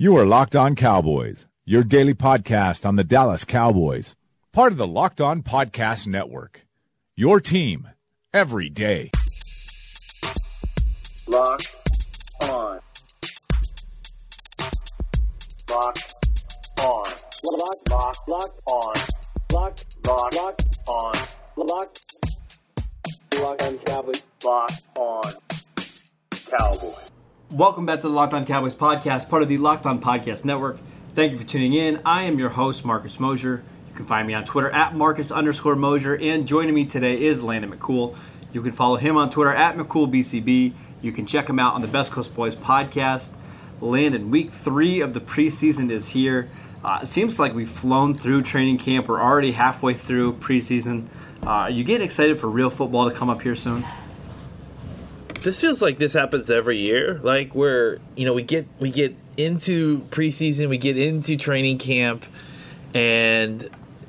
You are Locked On Cowboys, your daily podcast on the Dallas Cowboys, part of the Locked On Podcast Network. Your team every day. Locked on. Locked on. Locked, locked, locked on. Locked, locked, on. Locked. Locked on Cowboys. Locked on Cowboys. Welcome back to the Locked On Cowboys podcast, part of the Locked On Podcast Network. Thank you for tuning in. I am your host, Marcus Mosher. You can find me on Twitter at Marcus underscore Mosher. And joining me today is Landon McCool. You can follow him on Twitter at McCoolBCB. You can check him out on the Best Coast Boys podcast. Landon, week three of the preseason is here. Uh, it seems like we've flown through training camp. We're already halfway through preseason. Uh, you getting excited for real football to come up here soon? This feels like this happens every year. Like where you know we get we get into preseason, we get into training camp, and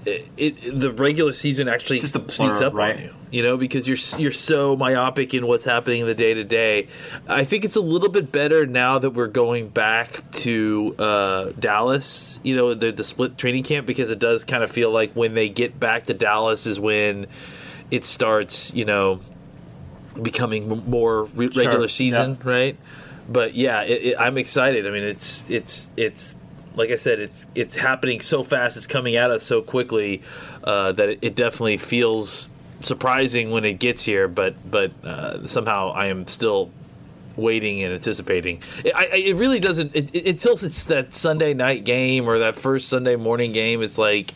it, it the regular season actually just blur, sneaks up right? on you. You know because you're you're so myopic in what's happening in the day to day. I think it's a little bit better now that we're going back to uh, Dallas. You know the the split training camp because it does kind of feel like when they get back to Dallas is when it starts. You know becoming more re- regular season, right? But yeah, it, it, I'm excited. I mean, it's it's it's like I said, it's it's happening so fast. It's coming at us so quickly uh, that it, it definitely feels surprising when it gets here. But but uh, somehow I am still waiting and anticipating. It, I, I- it really doesn't until it's that Sunday night game or that first Sunday morning game. It's like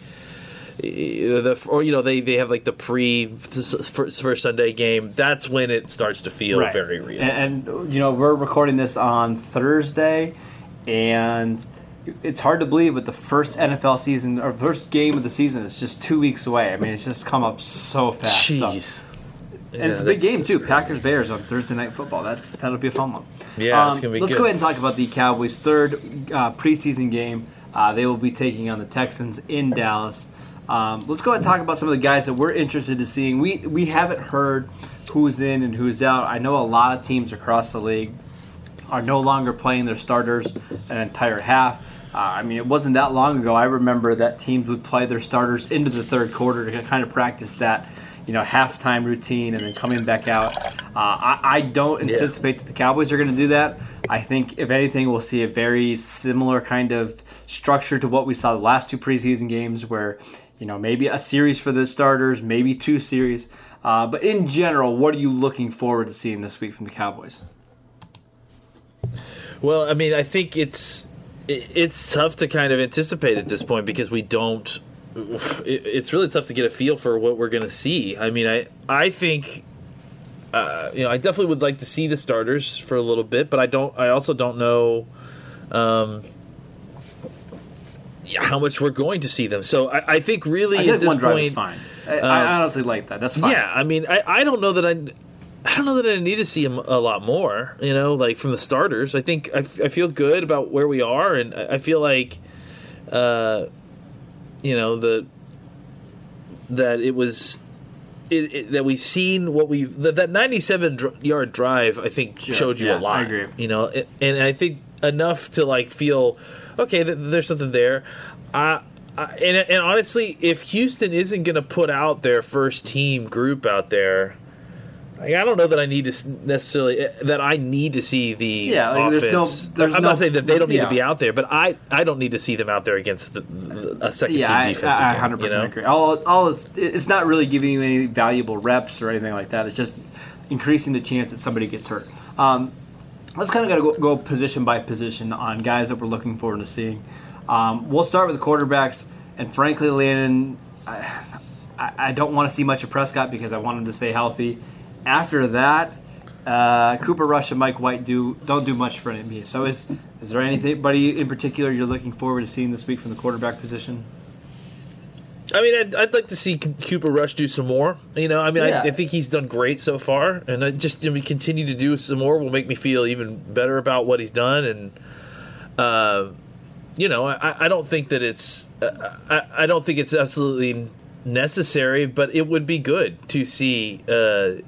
the or you know they they have like the pre first, Sunday game. That's when it starts to feel Right. very real. And, and, you know, we're recording this on Thursday, and it's hard to believe, but the first NFL season or first game of the season is just two weeks away. I mean, it's just come up so fast. So- Jeez. and it's a big game too. Packers Bears on Thursday night football. That's that'll be a fun one. Yeah, it's gonna be Let's good. go ahead and talk about the Cowboys' third uh, preseason game. Uh, they will be taking on the Texans in Dallas. Um, let's go ahead and talk about some of the guys that we're interested in seeing. We we haven't heard who's in and who's out. I know a lot of teams across the league are no longer playing their starters an entire half. Uh, I mean, it wasn't that long ago. I remember that teams would play their starters into the third quarter to kind of practice that, you know, halftime routine and then coming back out. Uh, I, I don't anticipate that the Cowboys are going to do that. I think, if anything, we'll see a very similar kind of structure to what we saw the last two preseason games, where you know maybe a series for the starters, maybe two series. Uh, but in general, what are you looking forward to seeing this week from the Cowboys? Well, I mean, I think it's it, it's tough to kind of anticipate at this point because we don't. It, it's really tough to get a feel for what we're going to see. I mean, I I think. Uh, you know, I definitely would like to see the starters for a little bit, but I don't. I also don't know um, how much we're going to see them. So I, I think really I at think this one drive point, is fine. I, I honestly like that. That's fine. Yeah, I mean, I, I don't know that I, I don't know that I need to see him a lot more. You know, like from the starters. I think I, f- I feel good about where we are, and I I feel like, uh, you know, the that it was. It, it, that we've seen what we that, that 97 dr- yard drive I think Sure, showed you yeah, a lot. I agree. You know, and, and I think enough to like feel okay. Th- there's something there. I, and, and honestly, if Houston isn't going to put out their first team group out there, like, I don't know that I need to necessarily that I need to see the Yeah, like, there's no- offense. there's I'm no- not saying that they don't need yeah. to be out there, but I I don't need to see them out there against the, the, a second Yeah, team defense. I, I 100% you know? agree. All, all is, it's not really giving you any valuable reps or anything like that. It's just increasing the chance that somebody gets hurt. Um, let's kind of got to go, go position by position on guys that we're looking forward to seeing. Um, we'll start with the quarterbacks, and frankly, Landon, I, I don't want to see much of Prescott because I want him to stay healthy. After that, uh, Cooper Rush and Mike White do don't do much for me. So is is there anybody in particular you're looking forward to seeing this week from the quarterback position? I mean, I'd, I'd like to see Cooper Rush do some more. You know, I mean, Yeah. I, I think he's done great so far, and I just I mean, continue to do some more will make me feel even better about what he's done. And uh, you know, I, I don't think that it's uh, I, I don't think it's absolutely necessary, but it would be good to see uh,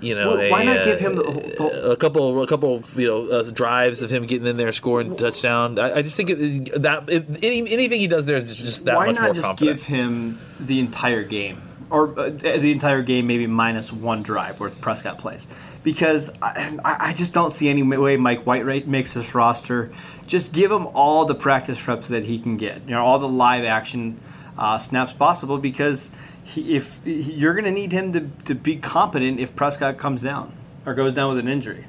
you know, Well, why a, not uh, give him the- a couple, a couple, of, you know, uh, drives of him getting in there, scoring a touchdown. I, I just think it, that any, anything he does there is just that Why not just confident. give him the entire game, or uh, the entire game, maybe minus one drive where Prescott plays? Because I, I I just don't see any way Mike White makes this roster. Just give him all the practice reps that he can get, you know, all the live action uh, snaps possible. Because if you're going to need him to, to be competent if Prescott comes down or goes down with an injury.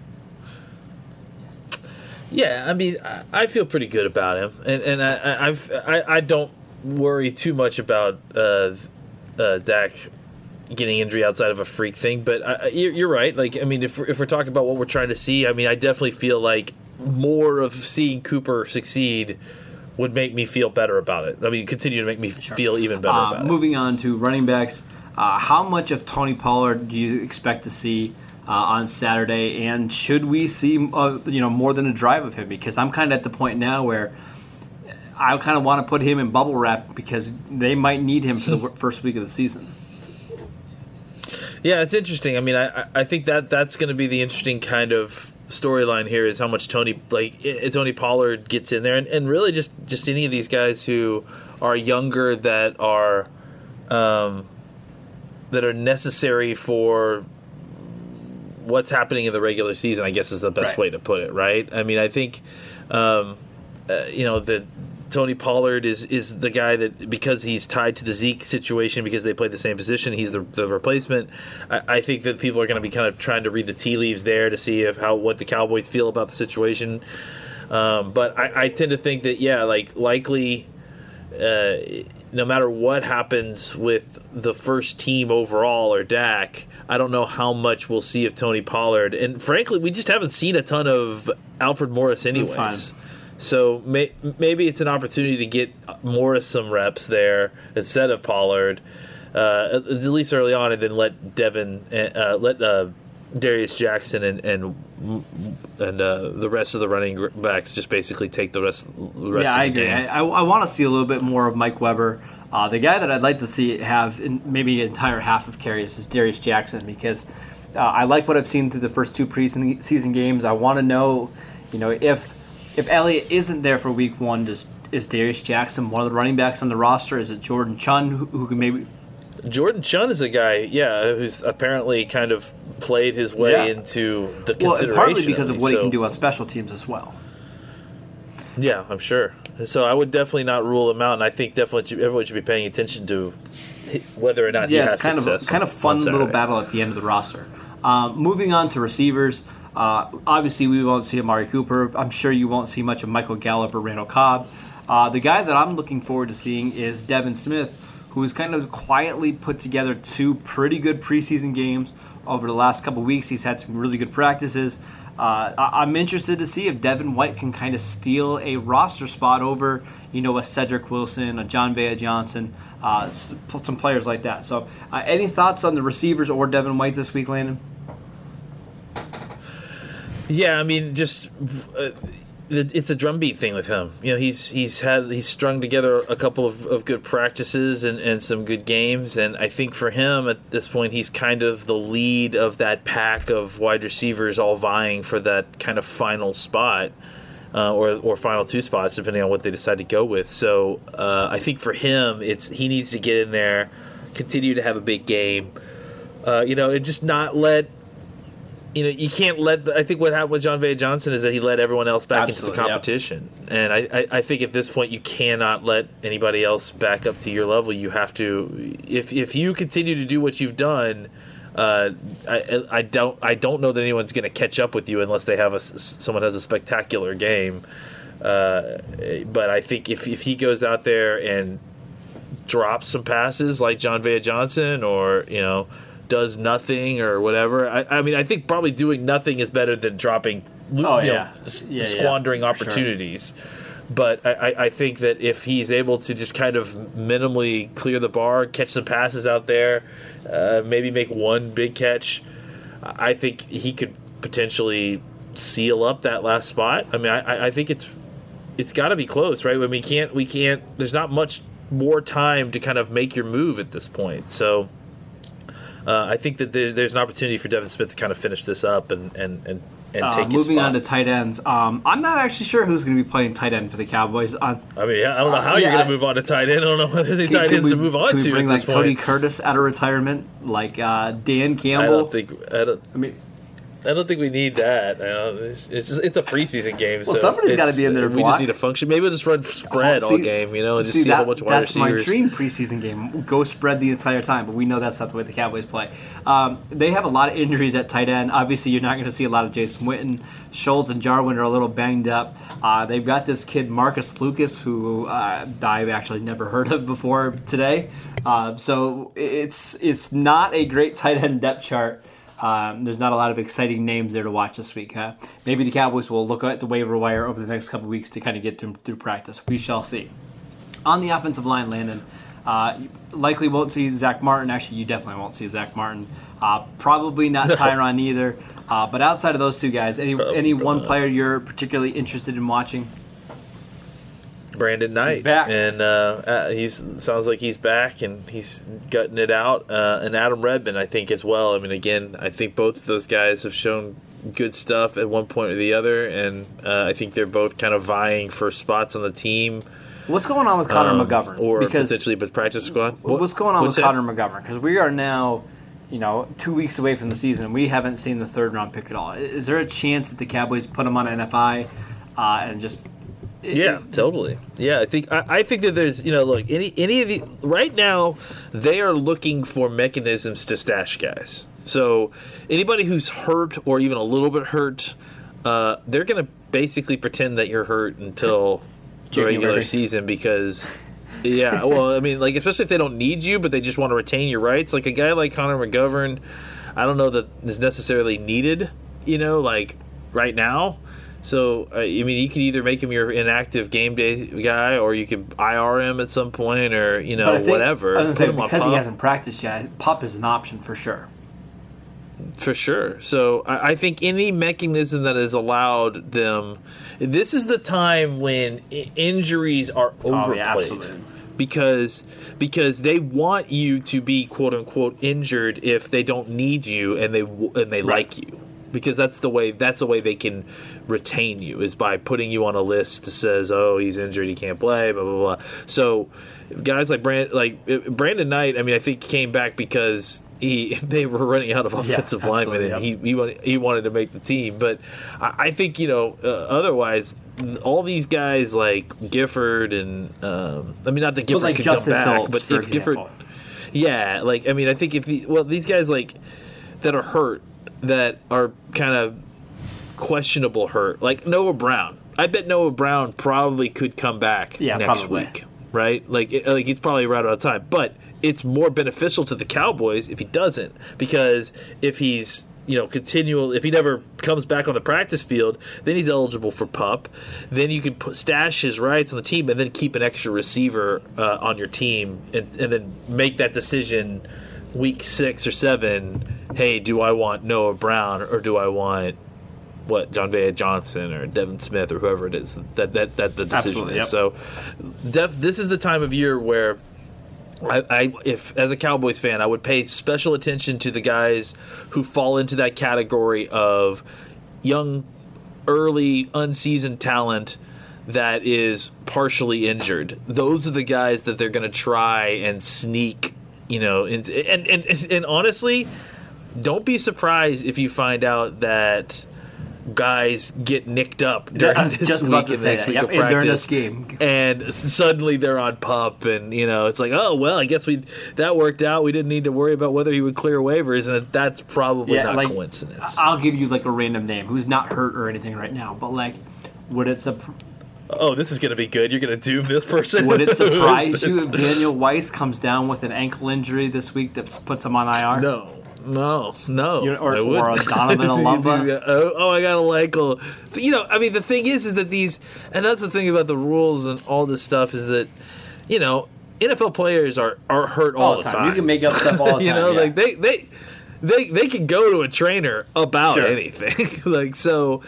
Yeah, I mean, I, I feel pretty good about him, and and I, I've I, I don't worry too much about uh, uh, Dak getting injury outside of a freak thing. But I- you're, you're right. Like, I mean, if if we're talking about what we're trying to see, I mean, I definitely feel like more of seeing Cooper succeed would make me feel better about it. I mean, continue to make me feel even better Uh, about it. moving on to running backs, uh, how much of Tony Pollard do you expect to see uh, on Saturday, and should we see uh, you know more than a drive of him? Because I'm kind of at the point now where I kind of want to put him in bubble wrap because they might need him for the first week of the season. Yeah, it's interesting. I mean, I I- I think that that's going to be the interesting kind of storyline here is how much Tony like Tony Pollard gets in there, and, and really just just any of these guys who are younger that are um, that are necessary for what's happening in the regular season. I guess is the best Right. way to put it. Right? I mean, I think um, uh, you know that Tony Pollard is is the guy that because he's tied to the Zeke situation because they play the same position, he's the, the replacement. I, I think that people are going to be kind of trying to read the tea leaves there to see if how what the Cowboys feel about the situation. Um, but I, I tend to think that yeah, like likely. Uh, no matter what happens with the first team overall or Dak, I don't know how much we'll see of Tony Pollard. And frankly, we just haven't seen a ton of Alfred Morris, anyways. So may, maybe it's an opportunity to get Morris some reps there instead of Pollard, uh, at least early on, and then let Devin, uh, let uh, Darius Jackson and and and uh, the rest of the running backs just basically take the rest. The rest yeah, I agree. game. I, I, I want to see a little bit more of Mike Weber. Uh, the guy that I'd like to see have in maybe an entire half of carries is Darius Jackson because uh, I like what I've seen through the first two preseason games. I want to know, you know, if if Elliott isn't there for Week One, does is Darius Jackson one of the running backs on the roster? Is it Jordan Chunn who, who can maybe? Jordan Chunn is a guy, yeah, who's apparently kind of played his way Yeah. into the Well, consideration. and partly because of what least. he can do on special teams as well. Yeah, I'm sure. So I would definitely not rule him out, and I think definitely everyone should be paying attention to whether or not he has success. yeah, it's kind of a, kind of fun little battle at the end of the roster. Um, moving on to receivers, uh, obviously we won't see Amari Cooper. I'm sure you won't see much of Michael Gallup or Randall Cobb. Uh, the guy that I'm looking forward to seeing is Devin Smith, who has kind of quietly put together two pretty good preseason games over the last couple weeks. He's had some really good practices. Uh, I- I'm interested to see if Devin White can kind of steal a roster spot over, you know, a Cedric Wilson, a Jon'Vea Johnson, uh, some players like that. So, uh, any thoughts on the receivers or Devin White this week, Landon? Yeah, I mean, just uh, it's a drumbeat thing with him. You know, he's he's had he's strung together a couple of, of good practices and, and some good games, and I think for him at this point, he's kind of the lead of that pack of wide receivers, all vying for that kind of final spot. Uh, or, or final two spots, depending on what they decide to go with. So uh, I think for him, it's he needs to get in there, continue to have a big game, uh, you know, and just not let you know, you can't let. The, I think what happened with Jon'Vea Johnson is that he let everyone else back into Absolutely, the yep. competition, and I, I, I think at this point you cannot let anybody else back up to your level. You have to, if if you continue to do what you've done, uh, I, I don't I don't know that anyone's going to catch up with you unless they have a someone has a spectacular game. Uh, but I think if if he goes out there and drops some passes like Jon'Vea Johnson or, you know, does nothing or whatever. I, I mean, I think probably doing nothing is better than dropping, Oh, you know, yeah. s- Yeah, yeah, squandering sure. opportunities. But I, I- think that if he's able to just kind of minimally clear the bar, catch some passes out there, uh, maybe make one big catch, I think he could potentially seal up that last spot. I mean, I, I- think it's it's got to be close, right? Mean, we can't we can't. There's not much more time to kind of make your move at this point. So uh, I think that there, there's an opportunity for Devin Smith to kind of finish this up and and and, and Uh, take his moving spot. on to tight ends, um, I'm not actually sure who's going to be playing tight end for the Cowboys. Uh, I mean, I don't know how Uh, you're yeah, going to move on to tight end. I don't know whether there's any Can- tight can ends we- to move on can we to bring at this like Cody point. Curtis out of retirement, like uh, Dan Campbell. I don't think I don't. I mean, I don't think we need that. You know, it's, it's, just- it's a preseason game. Well, so somebody's it's- gotta be in there We block. just need to function. Maybe we'll just run spread all See- game, you know, and just see, see, that, how much wide That's my dream preseason game. Go spread the entire time, but we know that's not the way the Cowboys play. Um, they have a lot of injuries at tight end. Obviously, you're not going to see a lot of Jason Witten. Schultz and Jarwin are a little banged up. Uh, they've got this kid Marcus Lucas, who uh, I've actually never heard of before today. Uh, so it's it's not a great tight end depth chart. Um, there's not a lot of exciting names there to watch this week. Huh? Maybe the Cowboys will look at the waiver wire over the next couple weeks to kind of get them through practice. We shall see. On the offensive line, Landon, uh, likely won't see Zach Martin. Actually, you definitely won't see Zach Martin. Uh, probably not Tyron either. Uh, but outside of those two guys, any any one not. player you're particularly interested in watching? Brandon Knight, He's back. and uh, uh, he's sounds like he's back and he's gutting it out. Uh, and Adam Redmond, I think as well. I mean, again, I think both of those guys have shown good stuff at one point or the other, and uh, I think they're both kind of vying for spots on the team What's going on with Connor um, McGovern? or because potentially with practice squad. What- what's going on with what's that? Connor McGovern? Because we are now, you know, two weeks away from the season. and We haven't seen the third round pick at all. Is there a chance that the Cowboys put him on NFI uh, and just? Yeah, totally. Yeah, I think I, I think that there's you know look any any of the right now they are looking for mechanisms to stash guys. So anybody who's hurt or even a little bit hurt, uh, they're going to basically pretend that you're hurt until the regular season because. Yeah, well, I mean, like especially if they don't need you, but they just want to retain your rights. Like a guy like Connor McGovern, I don't know that is necessarily needed. You know, like right now. So uh, I mean, you could either make him your inactive game day guy, or you could IR him at some point, or you know think- whatever. I was Put gonna him say, because he hasn't practiced yet, pup is an option for sure. for sure. So I, I think any mechanism that has allowed them, this is the time when I- injuries are overplayed. Oh, yeah, absolutely. because because they want you to be quote unquote injured if they don't need you and they and they Right. like you because that's the way that's the way they can retain you is by putting you on a list that says oh he's injured he can't play blah blah blah. So guys like Brand like uh, Brandon Knight I mean I think came back because he they were running out of offensive linemen and he he wanted, he wanted to make the team. But I, I think you know uh, otherwise all these guys like Gifford and um, I mean not that Gifford like can Justin come back Phillips, but if Gifford yeah, like I mean, I think if the, well, these guys like that are hurt, that are kind of questionable hurt, like Noah Brown. I bet Noah Brown probably could come back Yeah, next probably. week, right? Like, it, like he's probably right out of time, but it's more beneficial to the Cowboys if he doesn't, because if he's you know continual, if he never comes back on the practice field, then he's eligible for pup. Then you can put, stash his rights on the team, and then keep an extra receiver uh, on your team, and, and then make that decision week six or seven. Hey, do I want Noah Brown or do I want what Jon'Vea Johnson or Devin Smith or whoever it is that that that the decision Absolutely, is. yep. So, def, this is the time of year where. I, I, if as a Cowboys fan, I would pay special attention to the guys who fall into that category of young, early, unseasoned talent that is partially injured. Those are the guys that they're going to try and sneak, you know. And and, and and honestly, don't be surprised if you find out that guys get nicked up during Yeah, this just week about to and next that. week Yep, of and during practice this game. and suddenly they're on pup and you know it's like oh well i guess we that worked out we didn't need to worry about whether he would clear waivers and that's probably Yeah, not like coincidence I'll give you like a random name who's not hurt or anything right now, but like, would it sup- oh this is gonna be good you're gonna doom this person would it surprise you if Daniel Wise comes down with an ankle injury this week that puts him on IR? no no, no, You- or- I or a Donovan Olumba? oh, oh, I got a ankle. You know, I mean, the thing is, is that these, and that's the thing about the rules and all this stuff is that, you know, NFL players are are hurt all, all the time. You can make up stuff all the time. you know, yeah. like they they they they can go to a trainer about Sure. anything. like so,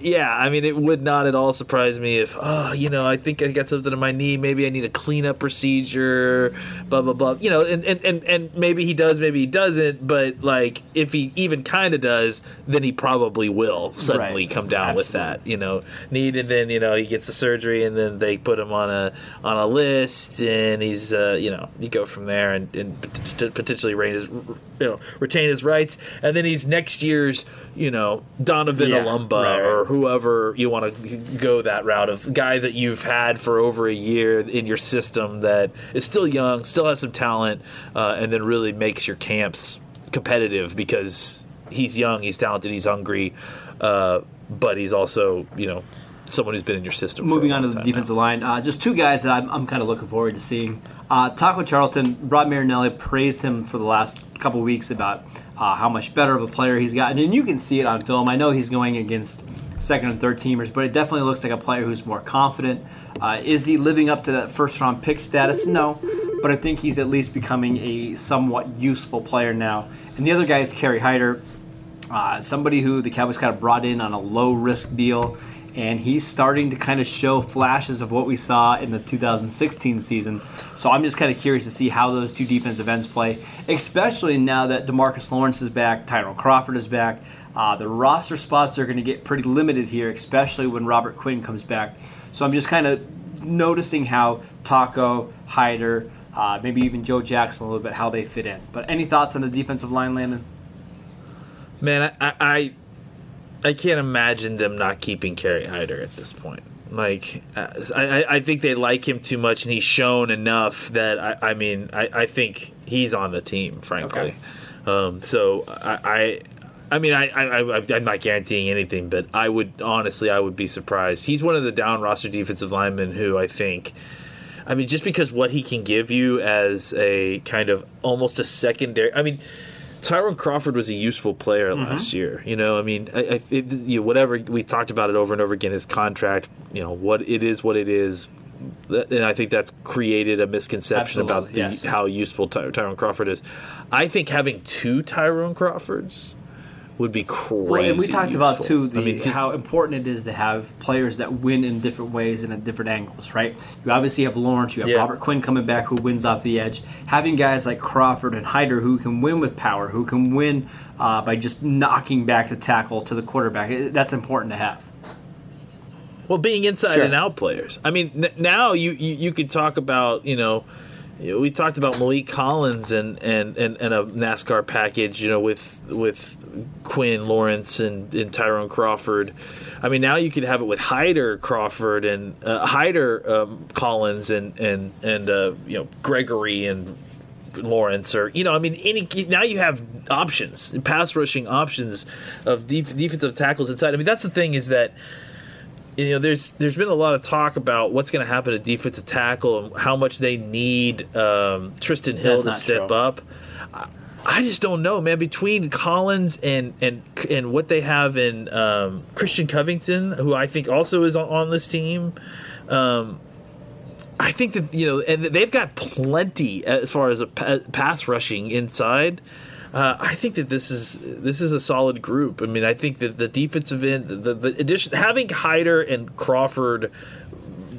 yeah, I mean, it would not at all surprise me if, oh, you know, I think I got something in my knee. Maybe I need a cleanup procedure, blah, blah, blah. You know, and, and, and, and maybe he does, maybe he doesn't. But, like, if he even kind of does, then he probably will suddenly Right. come down with that, you know, need. And then, you know, he gets the surgery and then they put him on a on a list and he's, uh, you know, you go from there and, and potentially retain his, you know, retain his rights. And then he's next year's, you know, Donovan Yeah, Olumba right, right. Or whoever you want to go that route of guy that you've had for over a year in your system that is still young, still has some talent, uh, and then really makes your camps competitive because he's young, he's talented, he's hungry, uh, but he's also you know someone who's been in your system. Moving on to the defensive now. line, uh, just two guys that I'm, I'm kind of looking forward to seeing. Uh, Taco Charlton, Rod Marinelli praised him for the last couple weeks about uh, how much better of a player he's gotten, and you can see it on film. I know he's going against second and third teamers, but it definitely looks like a player who's more confident. Uh, is he living up to that first round pick status? No, but I think he's at least becoming a somewhat useful player now. And the other guy is Kerry Hyder. Uh, somebody who the Cowboys kind of brought in on a low risk deal, and he's starting to kind of show flashes of what we saw in the 2016 season. So I'm just kind of curious to see how those two defensive ends play, especially now that Demarcus Lawrence is back, Tyrone Crawford is back. Uh, the roster spots are going to get pretty limited here, especially when Robert Quinn comes back. So I'm just kind of noticing how Taco, Hyder, uh, maybe even Joe Jackson a little bit, how they fit in. But any thoughts on the defensive line, Landon? Man, I, I I can't imagine them not keeping Kerry Hyder at this point. Like, uh, I, I- think they like him too much, and he's shown enough that I, I mean, I, I think he's on the team, frankly. Um, so I, I, mean, I, I, I, I'm not guaranteeing anything, but I would honestly, I would be surprised. He's one of the down roster defensive linemen who I think. I mean, just because what he can give you as a kind of almost a secondary. I mean, Tyrone Crawford was a useful player mm-hmm. last year. You know, I mean, I, I, it, you know, whatever we talked about it over and over again. His contract, you know, what it is, what it is, and I think that's created a misconception about the, yes. how useful Ty- Tyrone Crawford is. I think having two Tyrone Crawfords would be crazy. Well, and we talked about useful. too the I mean, 'cause- how important it is to have players that win in different ways and at different angles, right? You obviously have Lawrence, you have Yeah. Robert Quinn coming back who wins off the edge. Having guys like Crawford and Hyder who can win with power, who can win uh, by just knocking back the tackle to the quarterback, it- that's important to have. Well, being inside Sure. and out players. I mean, n- now you, you you could talk about you know. We talked about Maliek Collins and, and, and, and a NASCAR package, you know, with with Quinn Lawrence and, and Tyrone Crawford. I mean, now you could have it with Hyder Crawford and uh, Hyder um, Collins and and and uh, you know Gregory and Lawrence or you know I mean any now you have options pass rushing options of def- defensive tackles inside I mean that's the thing is that you know there's there's been a lot of talk about what's going to happen to defensive tackle and how much they need um, Trysten Hill That's to step true. up I- I just don't know, man. Between Collins and and and what they have in um, Christian Covington, who I think also is on, on this team, um, I think that you know, and they've got plenty as far as a pa- pass rushing inside. Uh, I think that this is this is a solid group. I mean, I think that the defensive end, the, the addition, having Hyder and Crawford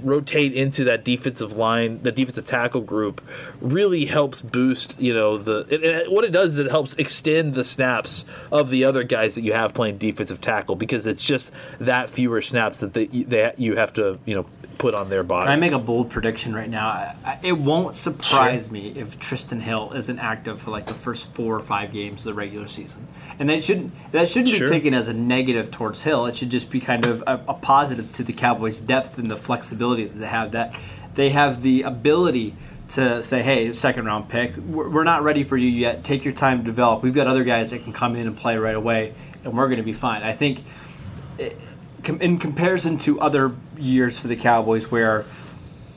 rotate into that defensive line, the defensive tackle group, really helps boost. You know, the it, it- what it does is it helps extend the snaps of the other guys that you have playing defensive tackle because it's just that fewer snaps that they, you have to you know put on their bodies. Can I make a bold prediction right now? I, I, it won't surprise me if Trysten Hill isn't active for like the first four or five games of the regular season, and that shouldn't that shouldn't Sure. be taken as a negative towards Hill. It should just be kind of a, a positive to the Cowboys' depth and the flexibility that they have. That they have the ability to say, "Hey, second round pick, we're, we're not ready for you yet. Take your time to develop. We've got other guys that can come in and play right away, and we're going to be fine." I think eh, in comparison to other years for the Cowboys where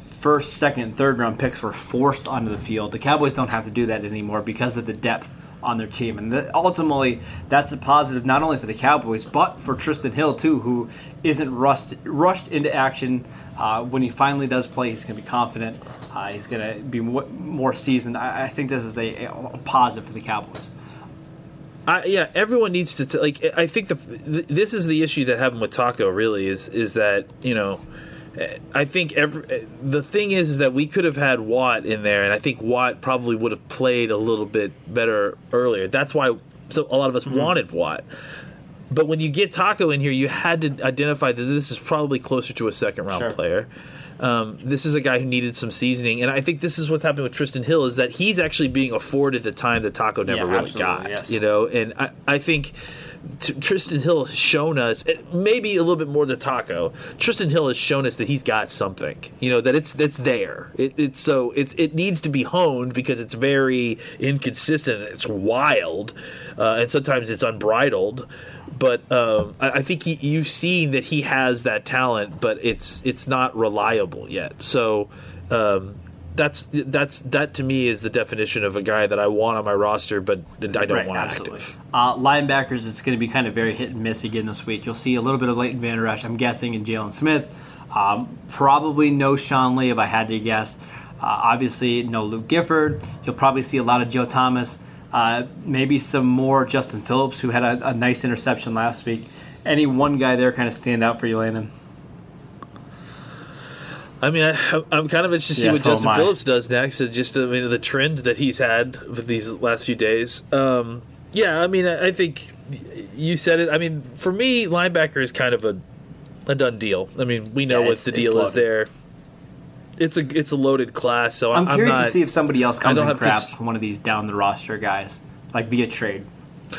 first, second, third round picks were forced onto the field, the Cowboys don't have to do that anymore because of the depth on their team. And the, ultimately, that's a positive not only for the Cowboys, but for Trysten Hill, too, who isn't rushed, rushed into action. Uh, when he finally does play, he's going to be confident. Uh, he's going to be more seasoned. I, I think this is a, a positive for the Cowboys. I, yeah, everyone needs to t- like. I think the th- this is the issue that happened with Taco. Really, is is that you know, I think every the thing is, is that we could have had Watt in there, and I think Watt probably would have played a little bit better earlier. That's why so a lot of us Mm-hmm. wanted Watt. But when you get Taco in here, you had to identify that this is probably closer to a second round Sure. player. Um, this is a guy who needed some seasoning, and I think this is what's happening with Trysten Hill is that he's actually being afforded the time that Taco never Yeah, really got. yes. You know, and I, I think t- Trysten Hill has shown us, maybe a little bit more than Taco. Trysten Hill has shown us that he's got something. You know, that it's it's there. It, it's so it's it needs to be honed because it's very inconsistent. It's wild, uh, and sometimes it's unbridled. But um, I, I think he, you've seen that he has that talent, but it's it's not reliable yet. So. Um, that's that's that to me is the definition of a guy that I want on my roster, but I don't Right, want absolutely. active. Uh, linebackers, it's going to be kind of very hit and miss again this week. You'll see a little bit of Leighton Vander Esch, I'm guessing, and Jaylon Smith. Um, probably no Sean Lee, if I had to guess. Uh, obviously, no Luke Gifford. You'll probably see a lot of Joe Thomas. Uh, maybe some more Justin Phillips, who had a, a nice interception last week. Any one guy there kind of stand out for you, Landon? I mean, I, I'm kind of interested to see Yeah, what so Justin. Phillips does next. It's just, I mean, the trend that he's had with these last few days. Um, yeah, I mean, I, I think you said it. I mean, for me, linebacker is kind of a a done deal. I mean, we know Yeah, what the deal is there. It's a it's a loaded class, so I'm, I'm, curious not to see if somebody else comes don't in cons- one of these down the roster guys, like via trade.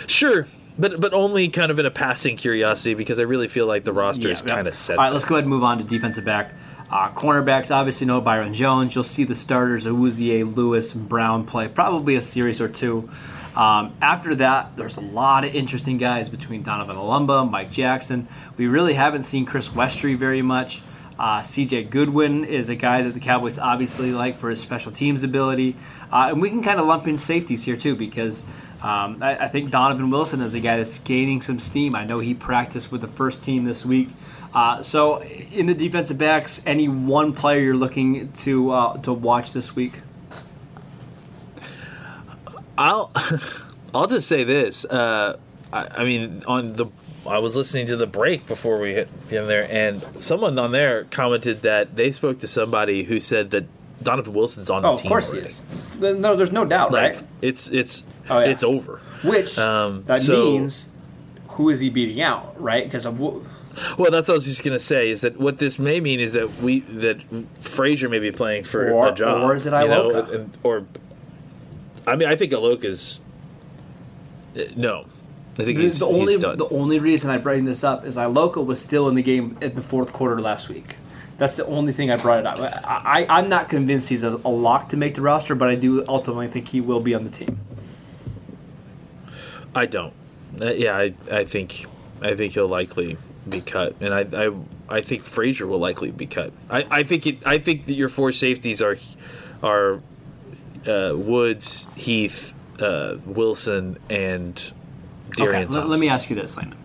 sure, but but only kind of in a passing curiosity because I really feel like the roster is Yeah, kind yeah. of set. All right, let's go ahead and move on to defensive back. Uh, cornerbacks, obviously, no Byron Jones. You'll see the starters, Awuzie, Lewis, Brown play probably a series or two. Um, after that, there's a lot of interesting guys between Donovan Olumba, Mike Jackson. We really haven't seen Chris Westry very much. Uh, CJ Goodwin is a guy that the Cowboys obviously like for his special teams ability. Uh, and we can kind of lump in safeties here, too, because um, I, I think Donovan Wilson is a guy that's gaining some steam. I know he practiced with the first team this week. Uh, so, in the defensive backs, any one player you're looking to uh, to watch this week? I'll I'll just say this. Uh, I, I mean, on the I was listening to the break before we hit in there, and someone on there commented that they spoke to somebody who said that Donovan Wilson's on the team. Of course already. No, there's no doubt, Like it's it's Oh, yeah. it's over. Which Um, that so- means who is he beating out, right? Because of wh- Well, that's what I was just gonna say. Is that what this may mean? Is that we that Frazier may be playing for Or- a job, or is it you know, Iloka? and- or I mean, I think Iloka's uh, no. I think the, he's, the only the only reason I bring this up is Iloka was still in the game at the fourth quarter last week. That's the only thing I brought it up. I, I, I'm not convinced he's a, a lock to make the roster, but I do ultimately think he will be on the team. I don't. Uh, yeah, I, I think I think he'll likely be cut, and I I, I think Frazier will likely be cut. I, I think it. I think that your four safeties are are uh, Woods, Heath, uh, Wilson, and Okay, let, Thompson. let me ask you this, Landon.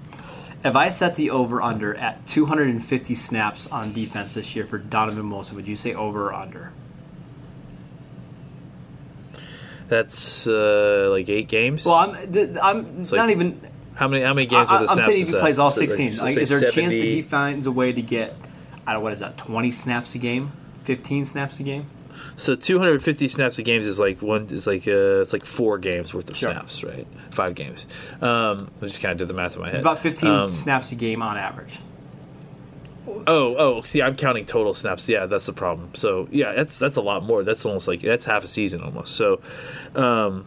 If I set the over under at 250 snaps on defense this year for Donovan Wilson, would you say over or under? That's uh, like eight games. Well, I'm th- I'm like not even. how many how many games I, I'm saying if he plays all So, 16. so Like, say is there a chance that he finds a way to get? I don't know what is that? 20 snaps a game, 15 snaps a game. So 250 snaps a games is like one is like uh, it's like four games worth of Sure. snaps, right? Five games. Um, I just kind of did the math in my head. It's about 15 Um, snaps a game on average. Oh, oh, see, I'm counting total snaps. Yeah, that's the problem. So, yeah, that's that's a lot more. That's almost like that's half a season almost. So, um,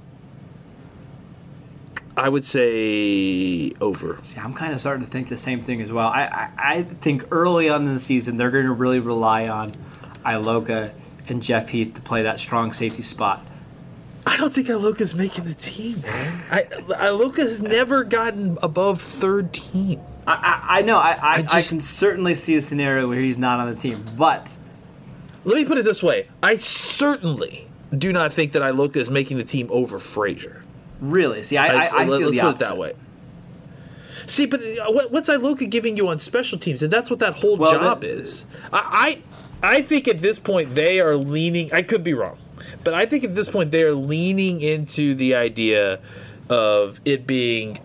I would say over. See, I'm kind of starting to think the same thing as well. I, I, I think early on in the season they're going to really rely on Iloka and Jeff Heath to play that strong safety spot. I don't think Iloka's making the team, man. I, Iloka has never gotten above third team. I, I, I know. I, I, I, just- can certainly see a scenario where he's not on the team, but Let me put it this way: I certainly do not think that Iloka is making the team over Frazier. really, see, I, I, I let- feel the put opposite. it that way. See, but uh, what, what's Iloka giving you on special teams? And that's what that whole Well, job the- is. I, I think at this point they are leaning. I could be wrong, but I think at this point they are leaning into the idea of it being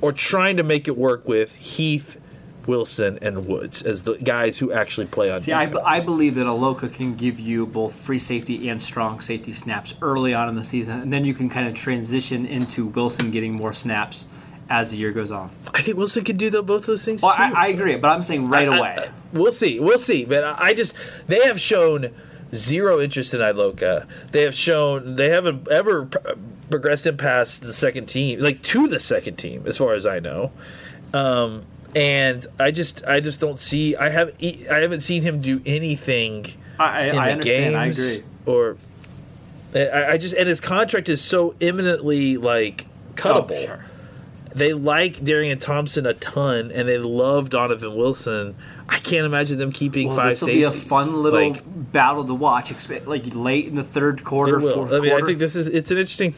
or trying to make it work with Heath, Wilson, and Woods as the guys who actually play on See, I, defense. I believe that Iloka can give you both free safety and strong safety snaps early on in the season, and then you can kind of transition into Wilson getting more snaps as the year goes on. I think Wilson could do the, both those things Well, too. I, I agree, but I'm saying right I- I- away. we'll see. We'll see. But I I just they have shown zero interest in Iloka. They have shown they haven't ever pr- progressed him past the second team, like to the second team, as far as I know. Um, and I just I just don't see. I have I haven't seen him do anything. I, I, in I the understand. I agree. Or I, I just and his contract is so imminently like cuttable Oh, sure. They like Darian Thompson a ton, and they love Donovan Wilson. I can't imagine them keeping Well, five this will be a fun little Like, battle to watch. Expect like late in the third quarter, fourth I mean, quarter. I think this is it's an interesting.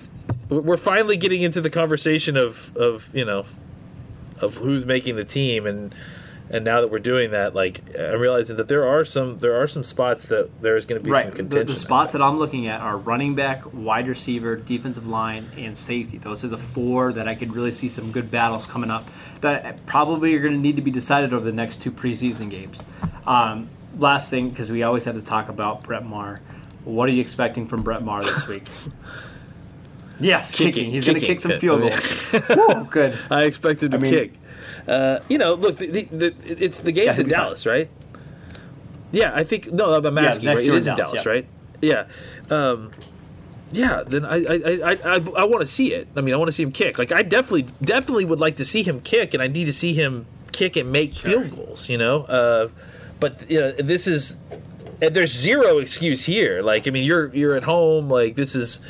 We're finally getting into the conversation of of you know of who's making the team, and and now that we're doing that, like I'm realizing that there are some there are some spots that there's going to be right. some The, contention. the spots that I'm looking at are running back, wide receiver, defensive line, and safety. Those are the four that I could really see some good battles coming up that probably are going to need to be decided over the next two preseason games. Um, last thing, because we always have to talk about Brett Maher. What are you expecting from Brett Maher this week? yes, kicking. Kicking, He's going to kick some field goals. Good. I expected to I mean- kick. Uh, you know, look, the, the, the, it's the game's in be fine. Dallas, right? Yeah, I think no, I'm asking. next right? It in Dallas, Dallas, yeah. right? Yeah, um, yeah. Then I, I, I, I, I want to see it. I mean, I want to see him kick. Like, I definitely, definitely would like to see him kick, and I need to see him kick and make field goals. You know, uh, but you know, this is there's zero excuse here. Like, I mean, you're you're at home. Like, this is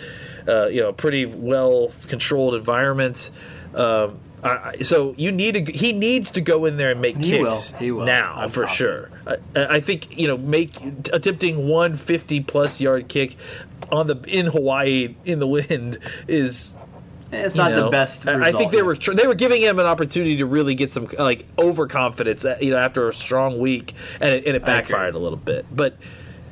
uh, you know, a pretty well controlled environment. Um, I, so you need to. He needs to go in there and make He kicks will. He will. now I'm for confident. sure. I, I think you know, make attempting one fifty plus yard kick on the in Hawaii in the wind is It's not know, the best. I- I think they were they were giving him an opportunity to really get some like overconfidence, uh, you know, after a strong week, and it, and it backfired a little bit. But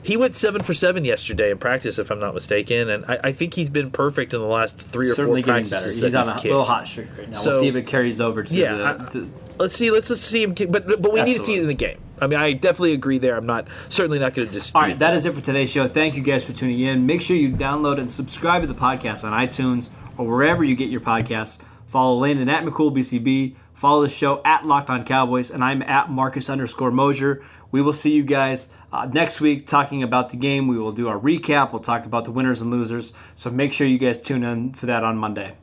he went seven for seven yesterday in practice, if I'm not mistaken, and I, I think he's been perfect in the last three or certainly four getting practices He's on a kicked. little hot streak right now. So- we'll see if it carries over to Yeah, the. To, Let's see. Let's just see him. Kick, but but we need to see it in the game. I mean, I definitely agree there. I'm not certainly not going to dispute. All right, that is it for today's show. Thank you guys for tuning in. Make sure you download and subscribe to the podcast on iTunes or wherever you get your podcasts. Follow Landon at McCoolBCB. Follow the show at Locked On Cowboys, and I'm at Marcus underscore Mosher. We will see you guys uh, next week talking about the game. We will do our recap. We'll talk about the winners and losers. So make sure you guys tune in for that on Monday.